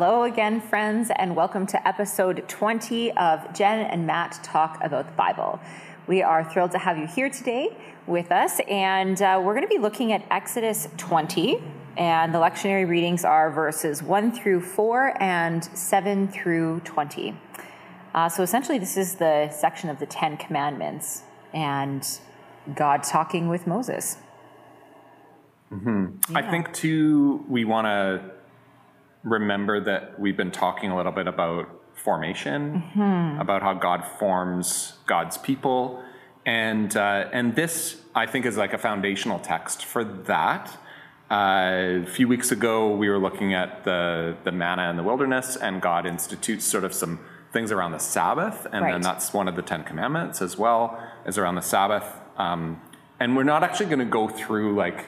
Hello again, friends, and welcome to episode 20 of Jen and Matt Talk About the Bible. We are thrilled to have you here today with us, and uh, we're going to be looking at Exodus 20, and the lectionary readings are verses 1 through 4 and 7 through 20. Uh, so essentially, this is the section of the Ten Commandments and God talking with Moses. I think too, we want to remember that we've been talking a little bit about formation, about how God forms God's people, and uh, and this I think is like a foundational text for that. Uh, a few weeks ago, we were looking at the the manna in the wilderness, and God institutes sort of some things around the Sabbath, and Right. then that's one of the Ten Commandments as well, is around the Sabbath. Um, and we're not actually going to go through like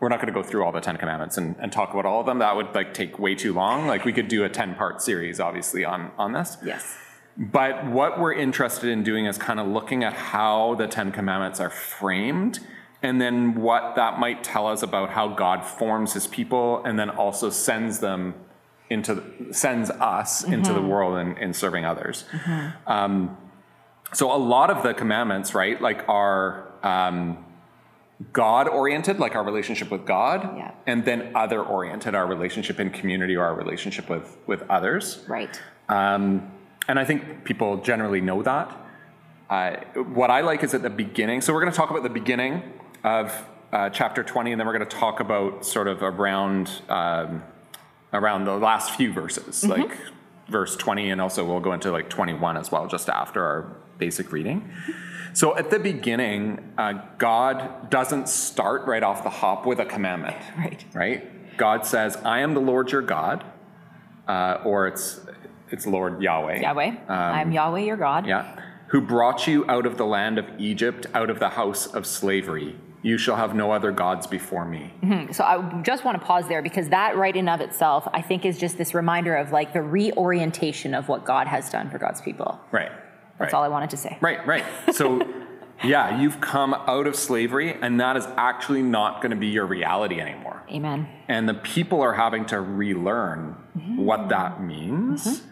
we're not going to go through all the 10 commandments and, and talk about all of them. That would like take way too long. Like we could do a 10 part series obviously on on this. Yes. but what we're interested in doing is kind of looking at how the 10 commandments are framed and then what that might tell us about how god forms his people and then also sends them into sends us into the world in, in serving others. Um, so a lot of the commandments right like are um, God oriented, like our relationship with God, Yeah. and then other oriented, our relationship in community or our relationship with with others. Right. Um, and I think people generally know that. Uh, what I like is at the beginning. So we're going to talk about the beginning of uh, chapter 20, and then we're going to talk about sort of around um, around the last few verses, like verse 20, and also we'll go into like 21 as well, just after our basic reading. So at the beginning, uh, God doesn't start right off the hop with a commandment Right. right? God says, "I am the Lord your God," uh, or it's it's Lord Yahweh. Yahweh. I'm Yahweh, your God. Yeah, who brought you out of the land of Egypt, out of the house of slavery. You shall have no other gods before me. So I just want to pause there because that right in of itself, I think, is just this reminder of like the reorientation of what God has done for God's people. Right. That's right. all I wanted to say. Right, right. So, yeah, you've come out of slavery, and that is actually not going to be your reality anymore. Amen. And the people are having to relearn mm-hmm. what that means. Mm-hmm.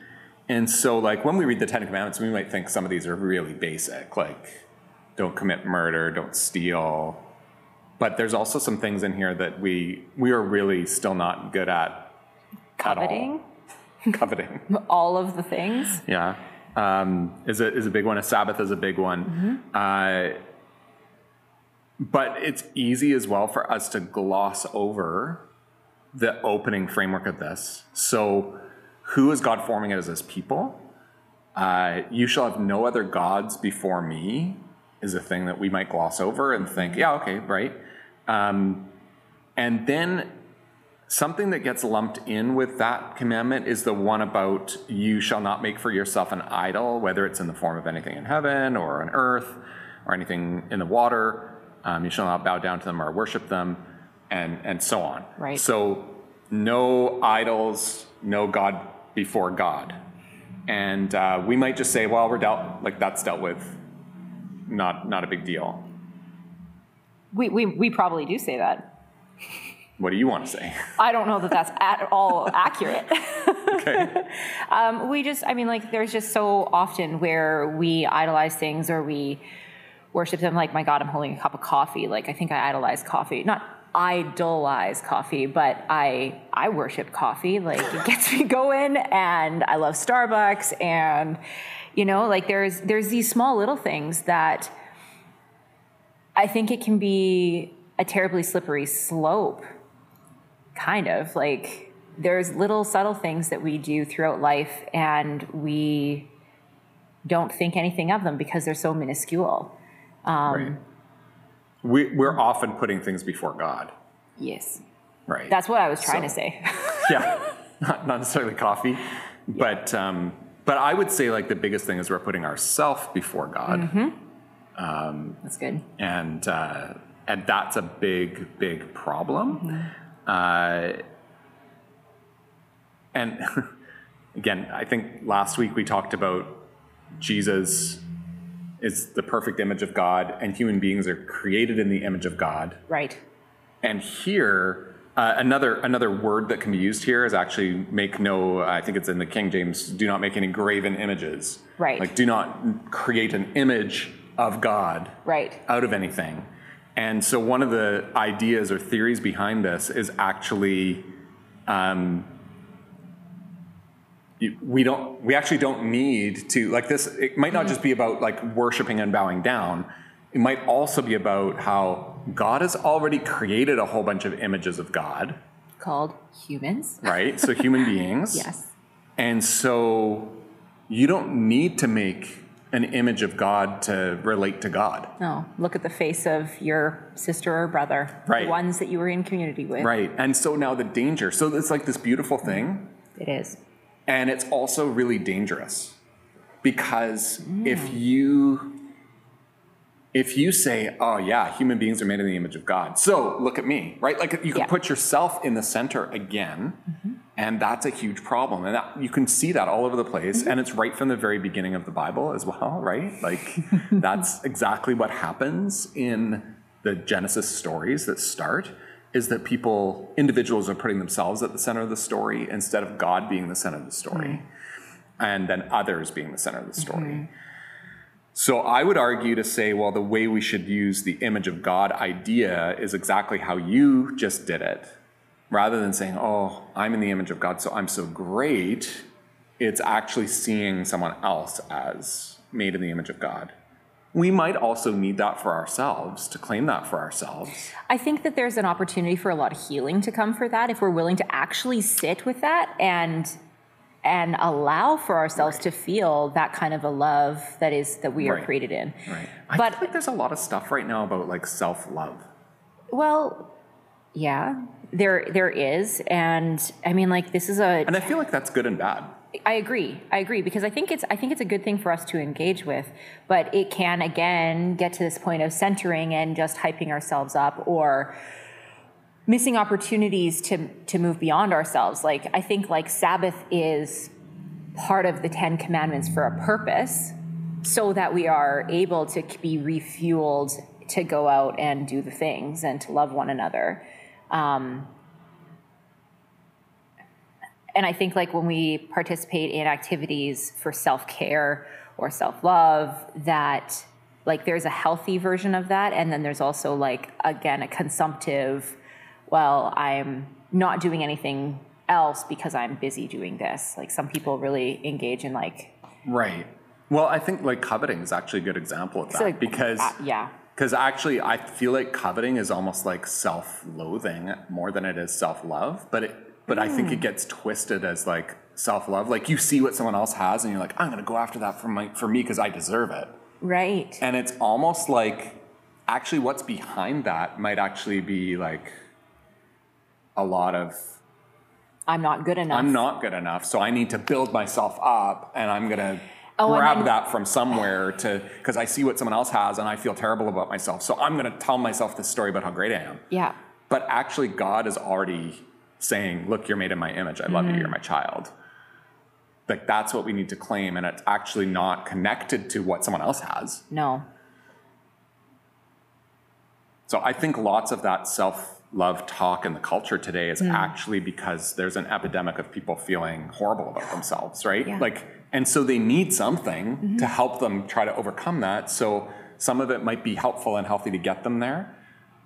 And so, like, when we read the Ten Commandments, we might think some of these are really basic, like, don't commit murder, don't steal. But there's also some things in here that we we are really still not good at. at all. Coveting Coveting. all of the things. Yeah. Um, is a is a big one. A Sabbath is a big one. Uh, but it's easy as well for us to gloss over the opening framework of this. So, who is God forming as His people? Uh, you shall have no other gods before me is a thing that we might gloss over and think, yeah, okay, right. Um, and then Something that gets lumped in with that commandment is the one about you shall not make for yourself an idol, whether it's in the form of anything in heaven or on earth or anything in the water. Um, you shall not bow down to them or worship them, and, and so on. Right. So, no idols, no God before God. And uh, we might just say, well, we're dealt, like that's dealt with, not, not a big deal. We, we, we probably do say that. What do you want to say? I don't know that that's at all accurate. Okay. Um, we just, I mean, like, there's just so often where we idolize things or we worship them. Like, my God, I'm holding a cup of coffee. Like, I think I idolize coffee. Not idolize coffee, but I I worship coffee. Like, it gets me going, and I love Starbucks, and you know, like, there's there's these small little things that I think it can be a terribly slippery slope kind of like there's little subtle things that we do throughout life and we don't think anything of them because they're so minuscule right. We, we're often putting things before God. yes Right. that's what i was trying to say yeah, not, not necessarily coffee, but um, but I would say like the biggest thing is we're putting ourself before God, Hmm. that's good and uh, and that's a big big problem. Uh, and again, I think last week we talked about Jesus is the perfect image of God, and human beings are created in the image of God. right And here, Uh, another another word that can be used here is actually make no. I think it's in the King James. Do not make any graven images. Right. Like do not create an image of God. Right. Out of anything. And so one of the ideas or theories behind this is actually. Um, we don't we actually don't need to like this it might not just be about like worshiping and bowing down it might also be about how god has already created a whole bunch of images of god Called humans. right so human beings Yes. and so you don't need to make an image of god to relate to god No, look at the face of your sister or brother. Right. The ones that you were in community with. right and so now the danger so it's like this beautiful thing It is. And it's also really dangerous because mm. if you if you say, "Oh yeah, human beings are made in the image of God," so look at me, right? Like you can Yeah. put yourself in the center again, mm-hmm. And that's a huge problem. And that, you can see that all over the place, mm-hmm. and it's right from the very beginning of the Bible as well, right? Like that's exactly what happens in the Genesis stories that start. Is that people, individuals are putting themselves at the center of the story instead of God being the center of the story, mm-hmm. and then others being the center of the story. Mm-hmm. So I would argue to say, well, the way we should use the image of God idea is exactly how you just did it. Rather than saying, oh, I'm in the image of God, so I'm so great, it's actually seeing someone else as made in the image of God. We might also need that for ourselves, to claim that for ourselves. I think that there's an opportunity for a lot of healing to come for that if we're willing to actually sit with that and and allow for ourselves to feel that kind of a love that is that we are Right. created in. Right. I But- feel like there's a lot of stuff right now about like self love. Well, yeah, there there is, and I mean, like this is a. And I feel like that's good and bad. I agree. I agree because I think it's I think it's a good thing for us to engage with, but it can again get to this point of centering and just hyping ourselves up or missing opportunities to to move beyond ourselves. Like I think like Sabbath is part of the 10 commandments for a purpose so that we are able to be refueled to go out and do the things and to love one another. Um, and I think like when we participate in activities for self-care or self-love that like there's a healthy version of that. And then there's also like again a consumptive well I'm not doing anything else because I'm busy doing this. Like some people really engage in like Right. Well, I think like coveting is actually a good example of that so, like, because uh, yeah because actually I feel like coveting is almost like self-loathing more than it is self-love, but it but I Hmm. think it gets twisted as like self-love. Like you see what someone else has and you're like, I'm going to go after that for my for me because I deserve it. right And it's almost like actually what's behind that might actually be like a lot of I'm not good enough I'm not good enough, so I need to build myself up, and I'm gonna Oh, grab then- that from somewhere to because I see what someone else has, and I feel terrible about myself. So I'm gonna tell myself this story about how great I am. yeah But actually, God is already saying, "Look, you're made in my image. I love you. You're mm-hmm. my child." Like that's what we need to claim, and it's actually not connected to what someone else has. no So I think lots of that self love talk in the culture today is mm. actually because there's an epidemic of people feeling horrible about themselves, right? Yeah. Like, and so they need something Mm-hmm. to help them try to overcome that. So some of it might be helpful and healthy to get them there.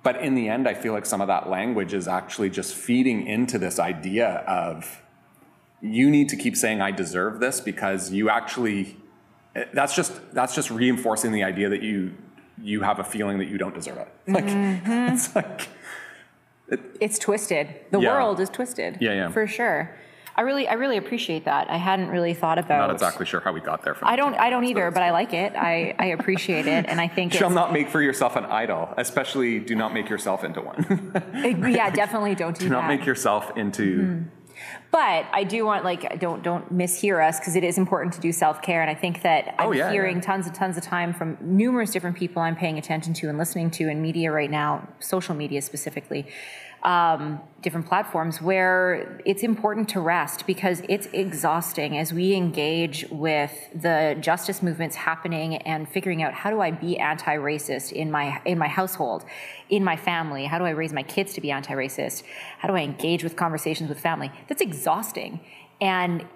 But in the end, I feel like some of that language is actually just feeding into this idea of you need to keep saying I deserve this because you actually that's just that's just reinforcing the idea that you you have a feeling that you don't deserve it. Like Mm-hmm. it's like it's twisted. The Yeah. world is twisted. Yeah, yeah. For sure. I really, I really appreciate that. I hadn't really thought about. I'm not exactly sure how we got there from I don't, I don't either, but I like it. I, I appreciate it, and I think Shall it's, not make for yourself an idol, especially do not make yourself into one. yeah, definitely don't do, that. do not make yourself into mm-hmm. But I do want like don't don't mishear us because it is important to do self care, and I think that oh, I'm Oh, yeah, hearing yeah. tons and tons of time from numerous different people I'm paying attention to and listening to in media right now, social media specifically, um, different platforms where it's important to rest because it's exhausting as we engage with the justice movements happening and figuring out how do I be anti-racist in my in my household, in my family? How do I raise my kids to be anti-racist? How do I engage with conversations with family? That's exhausting. And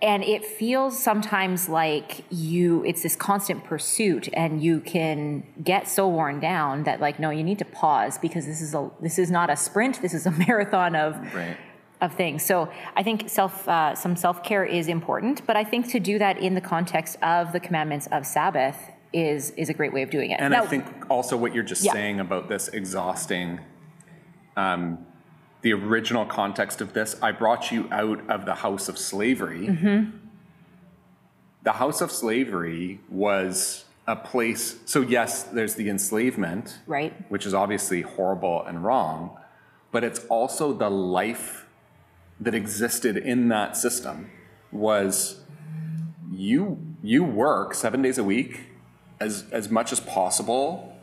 and it feels sometimes like you it's this constant pursuit and you can get so worn down that like no you need to pause because this is a this is not a sprint this is a marathon of Right. of things so i think self uh, some self-care is important but i think to do that in the context of the commandments of sabbath is is a great way of doing it And Now- I think also what you're just Yeah. saying about this exhausting, um, the original context of this, I brought you out of the house of slavery. Mm-hmm. The house of slavery was a place, so yes, there's the enslavement, right which is obviously horrible and wrong, but it's also the life that existed in that system was you you work seven days a week as as much as possible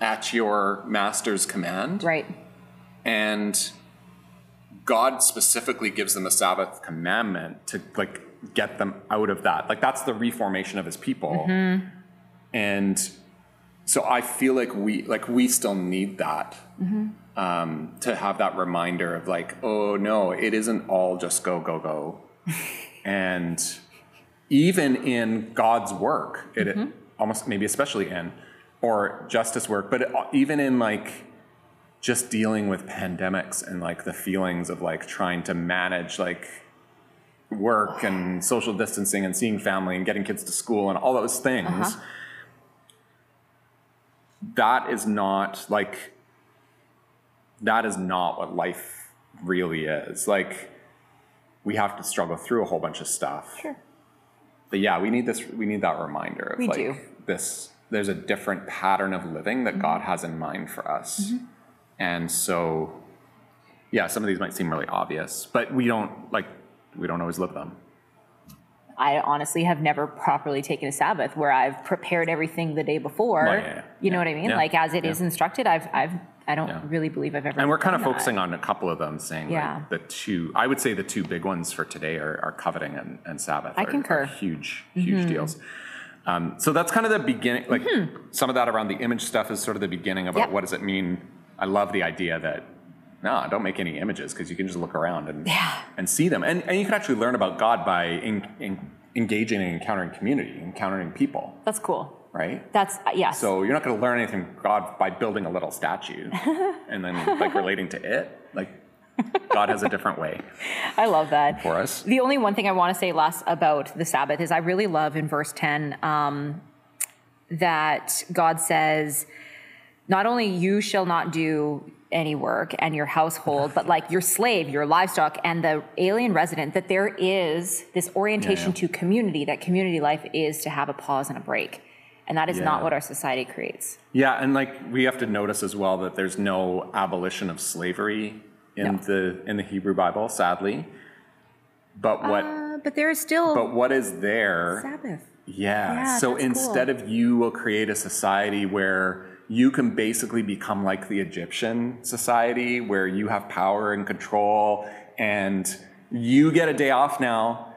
at your master's command right and god specifically gives them a sabbath commandment to like get them out of that. Like that's the reformation of his people. Mm-hmm. And so i feel like we like we still need that mm-hmm. um, to have that reminder of like oh no it isn't all just go go go. And even in god's work it, it almost maybe especially in or justice work but even in like just dealing with pandemics and like the feelings of like trying to manage like work and social distancing and seeing family and getting kids to school and all those things uh-huh. that is not like that is not what life really is. Like we have to struggle through a whole bunch of stuff. Sure. But yeah we need this we need that reminder of We like do. this there's a different pattern of living that mm-hmm. god has in mind for us mm-hmm. And so yeah some of these might seem really obvious but we don't like we don't always live them I honestly have never properly taken a Sabbath where I've prepared everything the day before. Right, yeah, yeah. You know Yeah. what I mean? Like as it is instructed, I've I've I don't really believe I've ever. and we're kind of that. focusing on a couple of them saying Yeah. like the two i would say the two big ones for today are, are coveting and, and sabbath I are, concur. are huge huge deals um, so that's kind of the beginning like some of that around the image stuff is sort of the beginning about Yep. what does it mean i love the idea that no don't make any images because you can just look around and Yeah. and see them and, and you can actually learn about god by in, in, engaging and encountering community encountering people That's cool. right That's uh, yes. so you're not going to learn anything from God by building a little statue and then like relating to it. Like God has a different way I love that. for us. The only one thing I want to say last about the Sabbath is I really love in verse 10 um, that God says, not only you shall not do any work and your household, but like your slave, your livestock, and the alien resident, that there is this orientation Yeah, yeah. to community, that community life is to have a pause and a break. And that is not what our society creates. Yeah, and like we have to notice as well that there's no abolition of slavery in No. the in the Hebrew Bible, sadly. But what Uh, but there is still but what is there Sabbath. Yeah. Yeah, so that's cool. instead of you will create a society where you can basically become like the Egyptian society where you have power and control and you get a day off now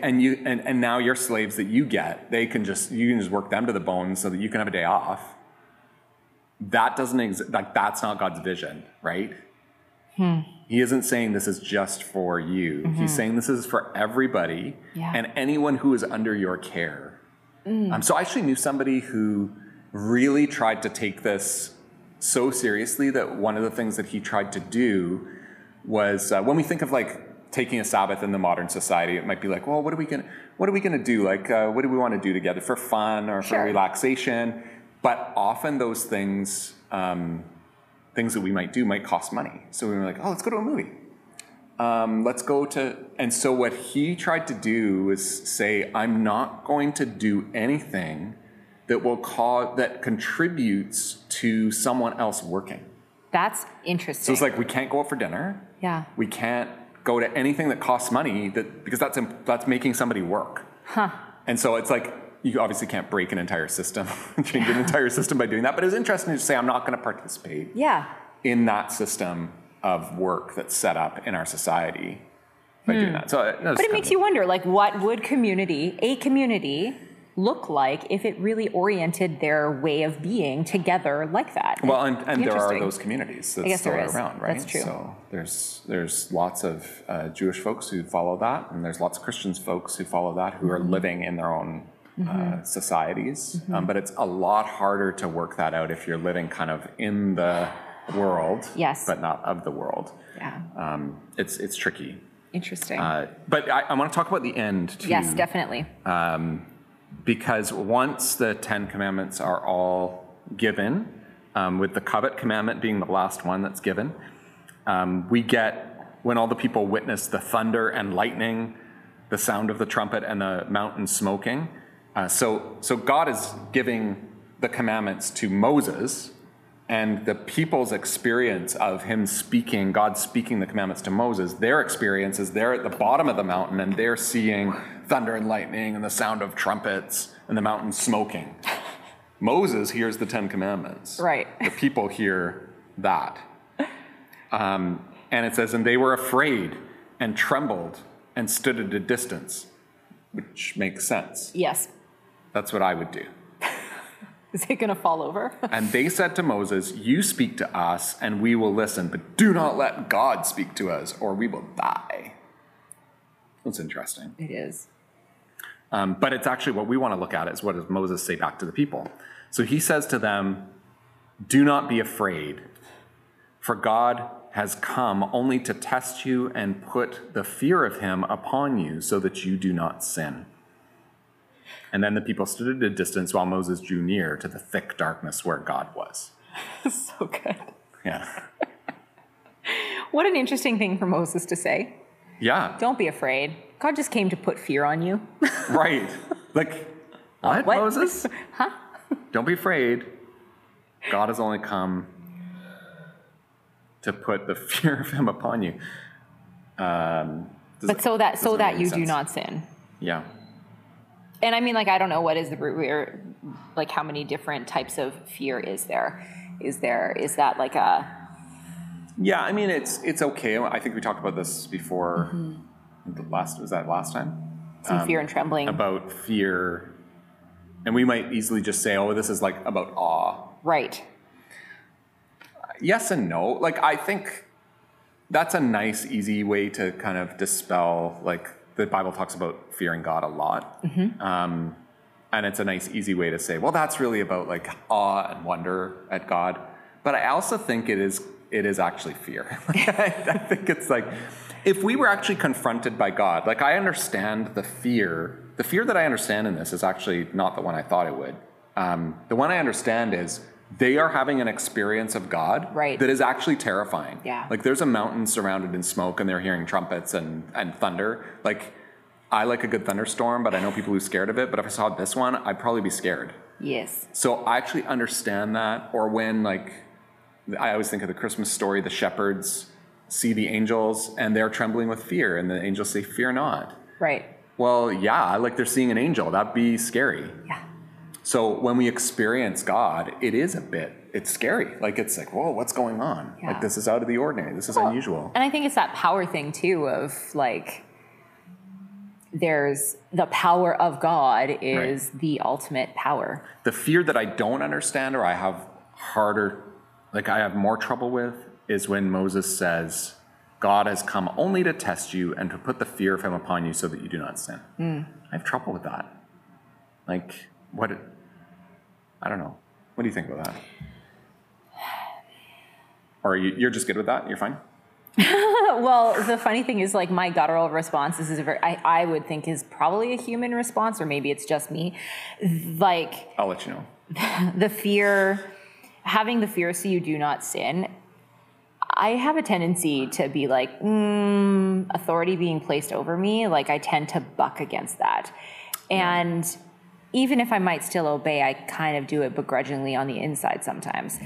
and you and, and now your slaves that you get they can just you can just work them to the bone so that you can have a day off. That doesn't exist like that's not god's vision right? Hmm. He isn't saying this is just for you. Mm-hmm. He's saying this is for everybody Yeah. and anyone who is under your care. Mm. Um, so i actually knew somebody who really tried to take this so seriously that one of the things that he tried to do was uh, when we think of like taking a Sabbath in the modern society, it might be like, well, what are we gonna what are we gonna do? Like, uh, what do we want to do together for fun or for Sure. relaxation? But often those things, um, things that we might do, might cost money. So we were like, oh, let's go to a movie. Um, let's go to. And so what he tried to do was say, I'm not going to do anything that will cause that contributes to someone else working. That's interesting. So it's like we can't go out for dinner. yeah. We can't go to anything that costs money that because that's imp- that's making somebody work. Huh. And so it's like you obviously can't break an entire system, change an entire system by doing that. But it was interesting to say I'm not going to participate Yeah. in that system of work that's set up in our society by doing that. So, uh, Hmm. But it makes you wonder, like, what would community, a community, look like if it really oriented their way of being together like that? Well, and, and there are those communities that still are around, right? That's true. So there's there's lots of uh, Jewish folks who follow that, and there's lots of Christians folks who follow that who are Mm-hmm. living in their own uh, societies. Um, but it's a lot harder to work that out if you're living kind of in the world, Yes. but not of the world. Yeah, Um, it's it's tricky. interesting. Uh, but I, I want to talk about the end too yes, definitely. Because once the Ten Commandments are all given, um, with the covet commandment being the last one that's given, um, we get when all the people witness the thunder and lightning, the sound of the trumpet, and the mountain smoking. Uh, so, so God is giving the commandments to Moses, and the people's experience of him speaking, God speaking the commandments to Moses, their experience is they're at the bottom of the mountain and they're seeing thunder and lightning and the sound of trumpets and the mountain smoking. Moses hears the Ten Commandments. Right. The people hear that. Um, and it says, and they were afraid and trembled and stood at a distance, which makes sense. Yes. That's what I would do. Is it going to fall over? And they said to Moses, You speak to us, and we will listen, but do not let God speak to us, or we will die. That's interesting. it is. Um, but it's actually what we want to look at is what does Moses say back to the people? So he says to them, Do not be afraid, for God has come only to test you and put the fear of him upon you so that you do not sin. And then the people stood at a distance while Moses drew near to the thick darkness where God was. so good. Yeah. What an interesting thing for Moses to say. Yeah. Don't be afraid. God just came to put fear on you. Right. Like, what, what? Moses? huh? Don't be afraid. God has only come to put the fear of him upon you. Um, but so that so that you do not sin. Yeah. And I mean, like, I don't know what is the root where, like, how many different types of fear is there? Is there, is that like a, Yeah, I mean, it's it's okay. I think we talked about this before. Mm-hmm. The last was that last time some fear and trembling? about fear, and we might easily just say, "Oh, this is like about awe." right. yes and no. Like I think that's a nice, easy way to kind of dispel. Like the Bible talks about fearing God a lot, um, and it's a nice, easy way to say, well, that's really about like awe and wonder at God. But I also think it is it is actually fear. I, think it's like if we were actually confronted by God. Like I understand the fear. The fear that I understand in this is actually not the one I thought it would. Um, the one I understand is they are having an experience of God Right. that is actually terrifying. Yeah. Like there's a mountain surrounded in smoke and they're hearing trumpets and, and thunder. Like I like a good thunderstorm, but I know people who are scared of it. But if I saw this one, I'd probably be scared. Yes. So I actually understand that. Or when like I always think of the Christmas story, the shepherds see the angels and they're trembling with fear, and the angels say, Fear not. Right. Well, yeah, like they're seeing an angel. That'd be scary. Yeah. So when we experience God, it is a bit, it's scary. Like it's like, whoa, what's going on? Yeah. Like this is out of the ordinary. This is unusual. And I think it's that power thing too of like, there's the power of God is the ultimate power. The fear that I don't understand or I have harder, like I have more trouble with, is when Moses says, God has come only to test you and to put the fear of him upon you so that you do not sin. Hmm. I have trouble with that. Like, what? I don't know. What do you think about that? Or are you, you're just good with that? You're fine? Well, the funny thing is, like, my guttural response is a very, I, I would think is probably a human response, or maybe it's just me. Like, I'll let you know. the fear, having the fear so you do not sin. I have a tendency to be like, mm, authority being placed over me. Like, I tend to buck against that. And even if I might still obey, I kind of do it begrudgingly on the inside sometimes.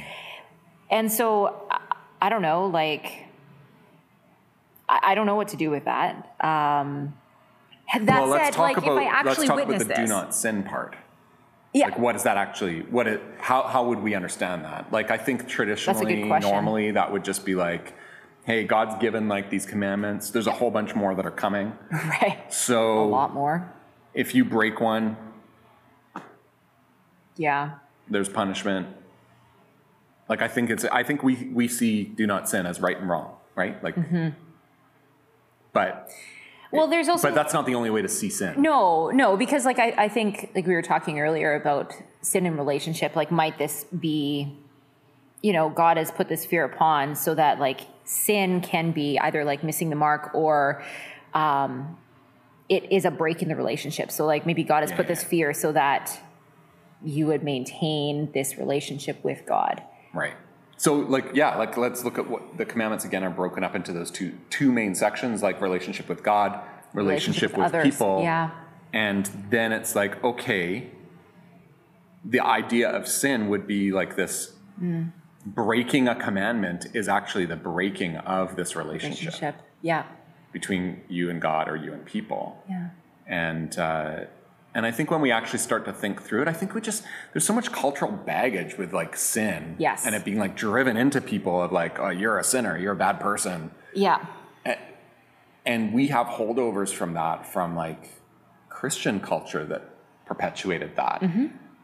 And so, I, I don't know, like, I, I don't know what to do with that. Um, that well, let's said, talk like, about if I actually let's talk about witness the do not sin part. Yeah, Like, what is that actually? What it? How how would we understand that? Like, I think traditionally, normally, that would just be like, hey, God's given like these commandments. There's a whole bunch more that are coming. right. So a lot more. if you break one, Yeah. there's punishment. Like I think it's I think we we see do not sin as right and wrong, right? Like mm-hmm. but Well, there's also but that's not the only way to see sin. No, no, because like I, I think like we were talking earlier about sin in relationship, like might this be, you know, God has put this fear upon so that like sin can be either like missing the mark or um it is a break in the relationship. So like maybe God has put this fear so that you would maintain this relationship with God. Right. So like yeah, like let's look at what the commandments again are broken up into those two two main sections, like relationship with God, relationship, with, others. people. Yeah. And then it's like, okay, the idea of sin would be like this Mm. breaking a commandment is actually the breaking of this relationship, Relationship. Yeah. between you and God or you and people. Yeah. And uh, and I think when we actually start to think through it, I think we just there's so much cultural baggage with like sin, Yes. and it being like driven into people of like, oh, you're a sinner, you're a bad person, Yeah. and we have holdovers from that from like Christian culture that perpetuated that.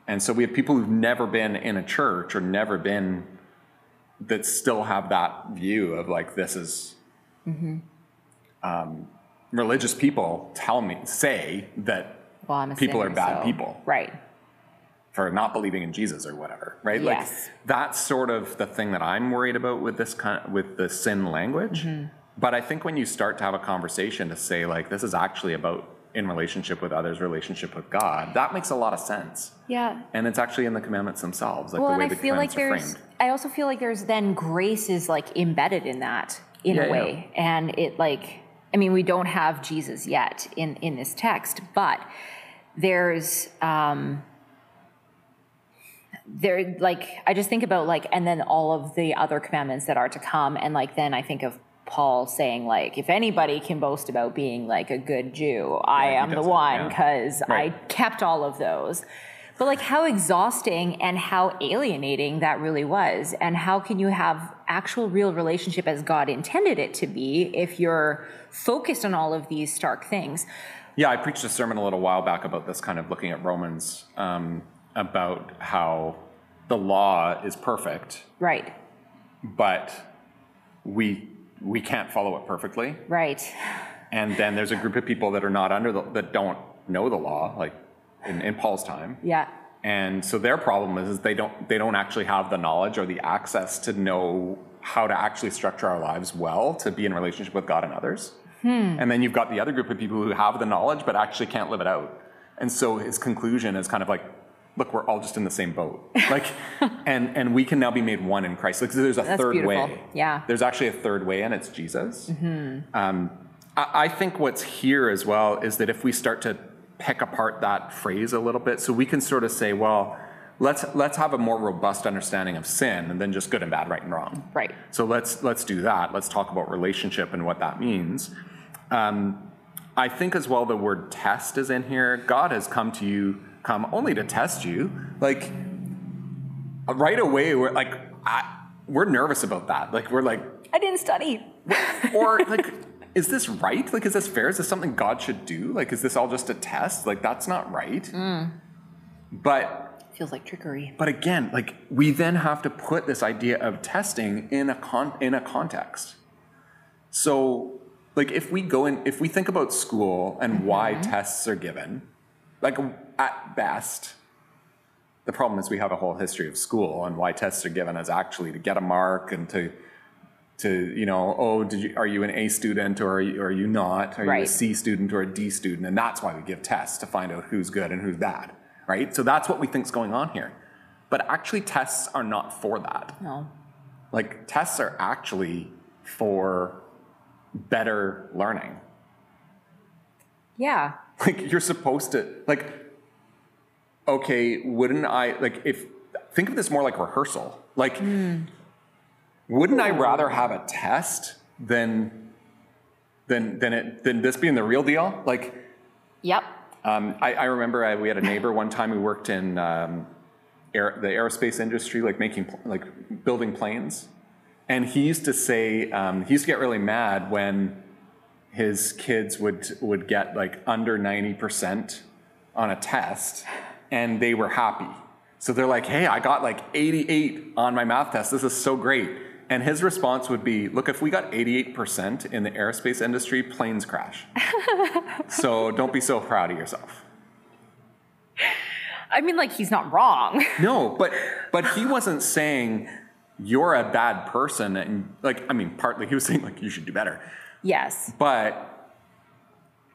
And so we have people who've never been in a church or never been that still have that view of like this is um, religious people tell me say that Well, I'm a People are bad so- people. Right. for not believing in Jesus or whatever, right? Yes. Like that's sort of the thing that I'm worried about with this kind with the sin language. Mm-hmm. But I think when you start to have a conversation to say like this is actually about in relationship with others, relationship with God, that makes a lot of sense. Yeah. And it's actually in the commandments themselves, like well, the and way I the feel like commandments there's, are framed. I also feel like there's then grace is like embedded in that in Yeah, a yeah. way, and it like, I mean, we don't have Jesus yet in in this text, but there's um there like I just think about like, and then all of the other commandments that are to come, and like then I think of. Paul saying like if anybody can boast about being like a good Jew I Yeah, am the one yeah. because Right. I kept all of those. But like how exhausting and how alienating that really was. And how can you have actual real relationship as God intended it to be if you're focused on all of these stark things? Yeah, I preached a sermon a little while back about this, kind of looking at Romans, um, about how the law is perfect, Right. but we we can't follow it perfectly. Right. And then there's a group of people that are not under the, that don't know the law, like in, in Paul's time. Yeah. And so their problem is, is they don't they don't actually have the knowledge or the access to know how to actually structure our lives well to be in relationship with God and others. And then you've got the other group of people who have the knowledge but actually can't live it out. And so his conclusion is kind of like, look, we're all just in the same boat. Like, and and we can now be made one in Christ. Like, there's a That's third beautiful. way. Yeah. There's actually a third way, and it's Jesus. Hmm. Um, I, I think what's here as well is that if we start to pick apart that phrase a little bit, so we can sort of say, well, let's let's have a more robust understanding of sin and then just good and bad, right and wrong. Right. So let's let's do that. Let's talk about relationship and what that means. Um, I think as well the word test is in here. God has come to you, come only to test you. Like right away, we're like, I, we're nervous about that. Like we're like, I didn't study. or like, is this right? Like, is this fair? Is this something God should do? Like, is this all just a test? Like, that's not right. But Feels like trickery. but again, like we then have to put this idea of testing in a con in a context. So, like if we go in, if we think about school and why mm-hmm. tests are given, like at best, the problem is we have a whole history of school and why tests are given is actually to get a mark and to to you know oh did you are you an A student or are you, or are you not? Are you a Right. C student or a D student? And that's why we give tests to find out who's good and who's bad right? So that's what we think's going on here. But actually tests are not for that. No. like tests are actually for better learning. Yeah. like you're supposed to like okay wouldn't i like if think of this more like rehearsal. Like hmm. Wouldn't i rather have a test than than than it than this being the real deal like Yep. um, I, I remember I, we had a neighbor one time who worked in um, air, the aerospace industry, like making like building planes, And he used to say, um, he used to get really mad when his kids would would get like under 90% on a test and they were happy. So they're like, hey, I got like 88 on my math test. This is so great. And his response would be, look, if we got 88% in the aerospace industry, planes crash. so don't be so proud of yourself. I mean, like he's not wrong. No, but but he wasn't saying you're a bad person and like I mean partly he was saying like you should do better. yes. But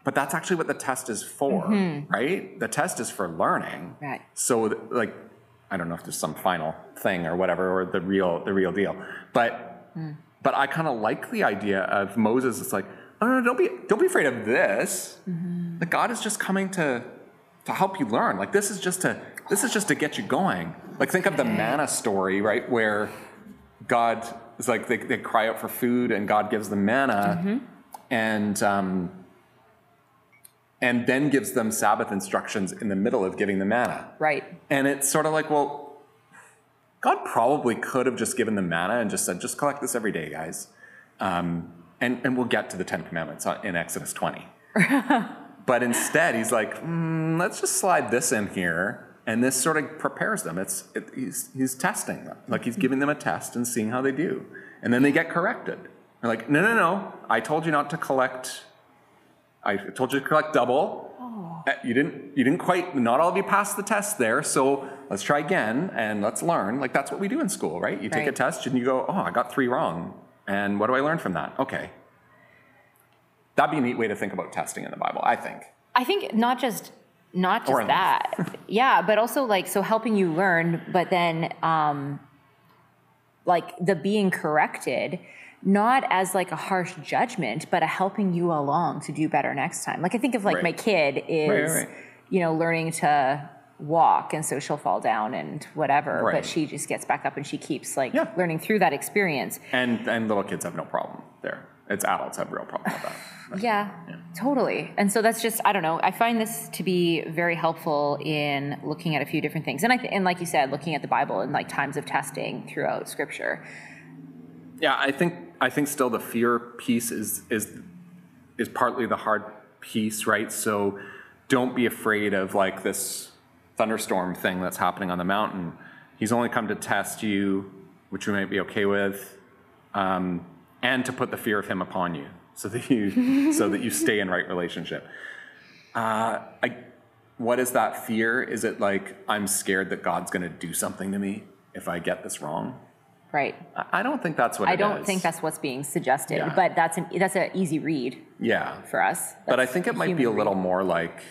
but that's actually what the test is for, mm-hmm. right? The test is for learning. Right. So like I don't know if there's some final thing or whatever or the real the real deal. But hmm. but I kind of like the idea of Moses it's like, "Oh no, don't be don't be afraid of this. Mm-hmm. Like God is just coming to to help you learn. Like this is just to this is just to get you going. Like think of the manna story, right? Where God is like they, they cry out for food and God gives them manna mm-hmm. and um, and then gives them Sabbath instructions in the middle of giving the manna. Right. And it's sort of like, well, God probably could have just given them manna and just said, just collect this every day, guys. Um, and, and we'll get to the Ten Commandments in Exodus 20. but instead, he's like, mm, let's just slide this in here. And this sort of prepares them. It's, it, he's, he's testing them. Like he's giving them a test and seeing how they do. And then they get corrected. They're like, no, no, no. I told you not to collect I told you to collect double. Uh, You didn't. You didn't quite. Not all of you passed the test there. So let's try again and let's learn. Like that's what we do in school, right? You take a test and you go, "Oh, I got three wrong." And what do I learn from that? Okay. That'd be a neat way to think about testing in the Bible. I think. I think not just not just Or in life. that, yeah, but also like so helping you learn, but then um, like the being corrected, not as like a harsh judgment, but a helping you along to do better next time. Like I think of like Right. my kid is, Right, right, right. you know, learning to walk, and so she'll fall down and whatever, Right. but she just gets back up and she keeps like Yeah. learning through that experience. And and little kids have no problem there. It's adults have real problem with that. Yeah, totally. And so that's just I don't know. I find this to be very helpful in looking at a few different things, and I th- and like you said, looking at the Bible and like times of testing throughout Scripture. Yeah, I think I think still the fear piece is is is partly the hard piece, right? So don't be afraid of like this thunderstorm thing that's happening on the mountain. He's only come to test you, which you might be okay with, um, and to put the fear of him upon you, so that you so that you stay in right relationship. Uh, I, what is that fear? Is it like I'm scared that God's going to do something to me if I get this wrong? Right. I- don't think that's what I don't is. think that's what's being suggested, Yeah. but that's an that's an easy read Yeah. for us. But I think it might be a little read. more like,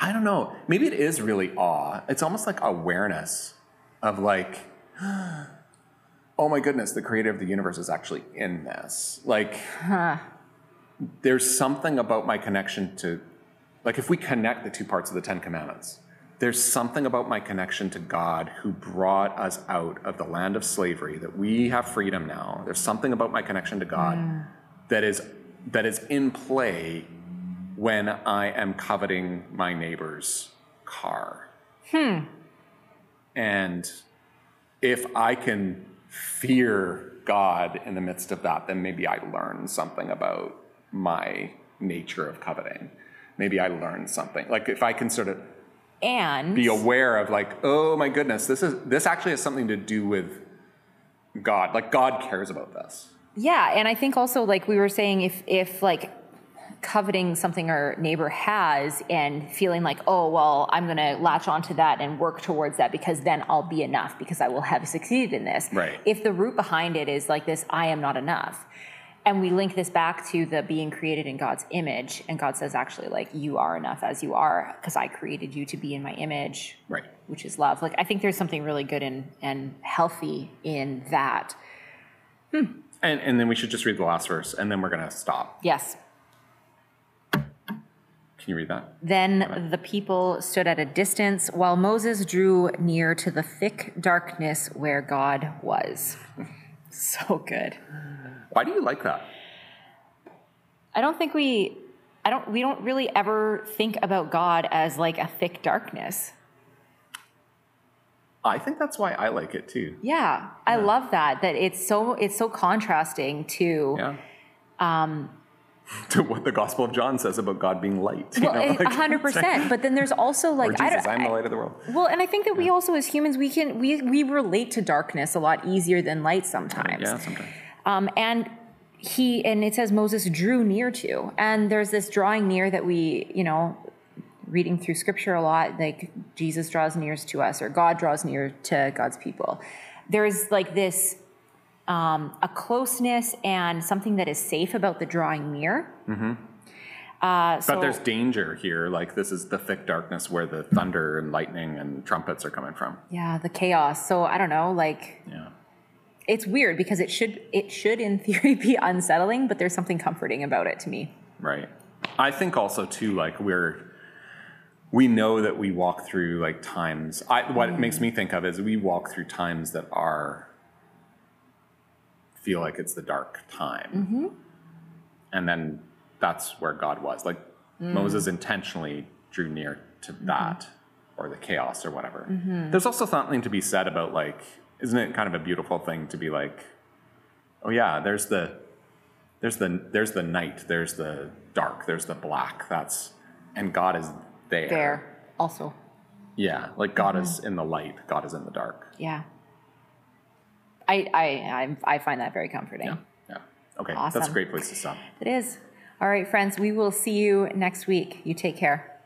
I don't know, maybe it is really awe. It's almost like awareness of like, oh my goodness, the creator of the universe is actually in this. Like, there's something about my connection to, like, if we connect the two parts of the Ten Commandments, there's something about my connection to God who brought us out of the land of slavery that we have freedom now. There's something about my connection to God that is that is in play when I am coveting my neighbor's car. Hmm. And if I can fear God in the midst of that, then maybe I learn something about my nature of coveting. Maybe I learn something. Like if I can sort of and be aware of like, oh my goodness, this is this actually has something to do with God. Like God cares about this. Yeah, and I think also like we were saying, if if like coveting something our neighbor has and feeling like, oh well, I'm gonna latch onto that and work towards that because then I'll be enough because I will have succeeded in this. Right. If the root behind it is like this, I am not enough. And we link this back to the being created in God's image, and God says, actually, like, you are enough as you are, because I created you to be in my image, Right. which is love. Like, I think there's something really good and, and healthy in that. Hmm. And and then we should just read the last verse and then we're gonna stop. Yes. Can you read that? Then the people stood at a distance while Moses drew near to the thick darkness where God was. So good. Why do you like that? I don't think we I don't we don't really ever think about God as like a thick darkness. I think that's why I like it too. Yeah, I love that. That it's so it's so contrasting to Yeah. Um, to what the Gospel of John says about God being light. well, like- hundred percent. But then there's also like I Jesus, don't. I'm the light of the world. well, and I think that we also as humans we can we we relate to darkness a lot easier than light sometimes. Yeah, sometimes. Um, and he and it says Moses drew near to, and there's this drawing near that we, you know, reading through scripture a lot, like Jesus draws near to us, or God draws near to God's people. There's like this um, a closeness and something that is safe about the drawing near. Mm-hmm. Uh, so, But there's danger here. Like this is the thick darkness where the thunder and lightning and trumpets are coming from. yeah, the chaos. So I don't know, like Yeah. It's weird because it should it should in theory be unsettling, but there's something comforting about it to me. Right. I think also too, like we're we know that we walk through like times. I what it makes me think of is we walk through times that are feel like it's the dark time, mm-hmm. and then that's where God was. Like mm. Moses intentionally drew near to mm-hmm. that or the chaos or whatever. Mm-hmm. There's also something to be said about like, isn't it kind of a beautiful thing to be like, oh yeah, there's the there's the there's the night, there's the dark, there's the black. That's and God is there. There also. Yeah, like God is mm-hmm. in the light, God is in the dark. Yeah. I I I, I find that very comforting. Yeah. Yeah. Okay. Awesome. That's a great place to stop. It is. All right, friends, we will see you next week. You take care.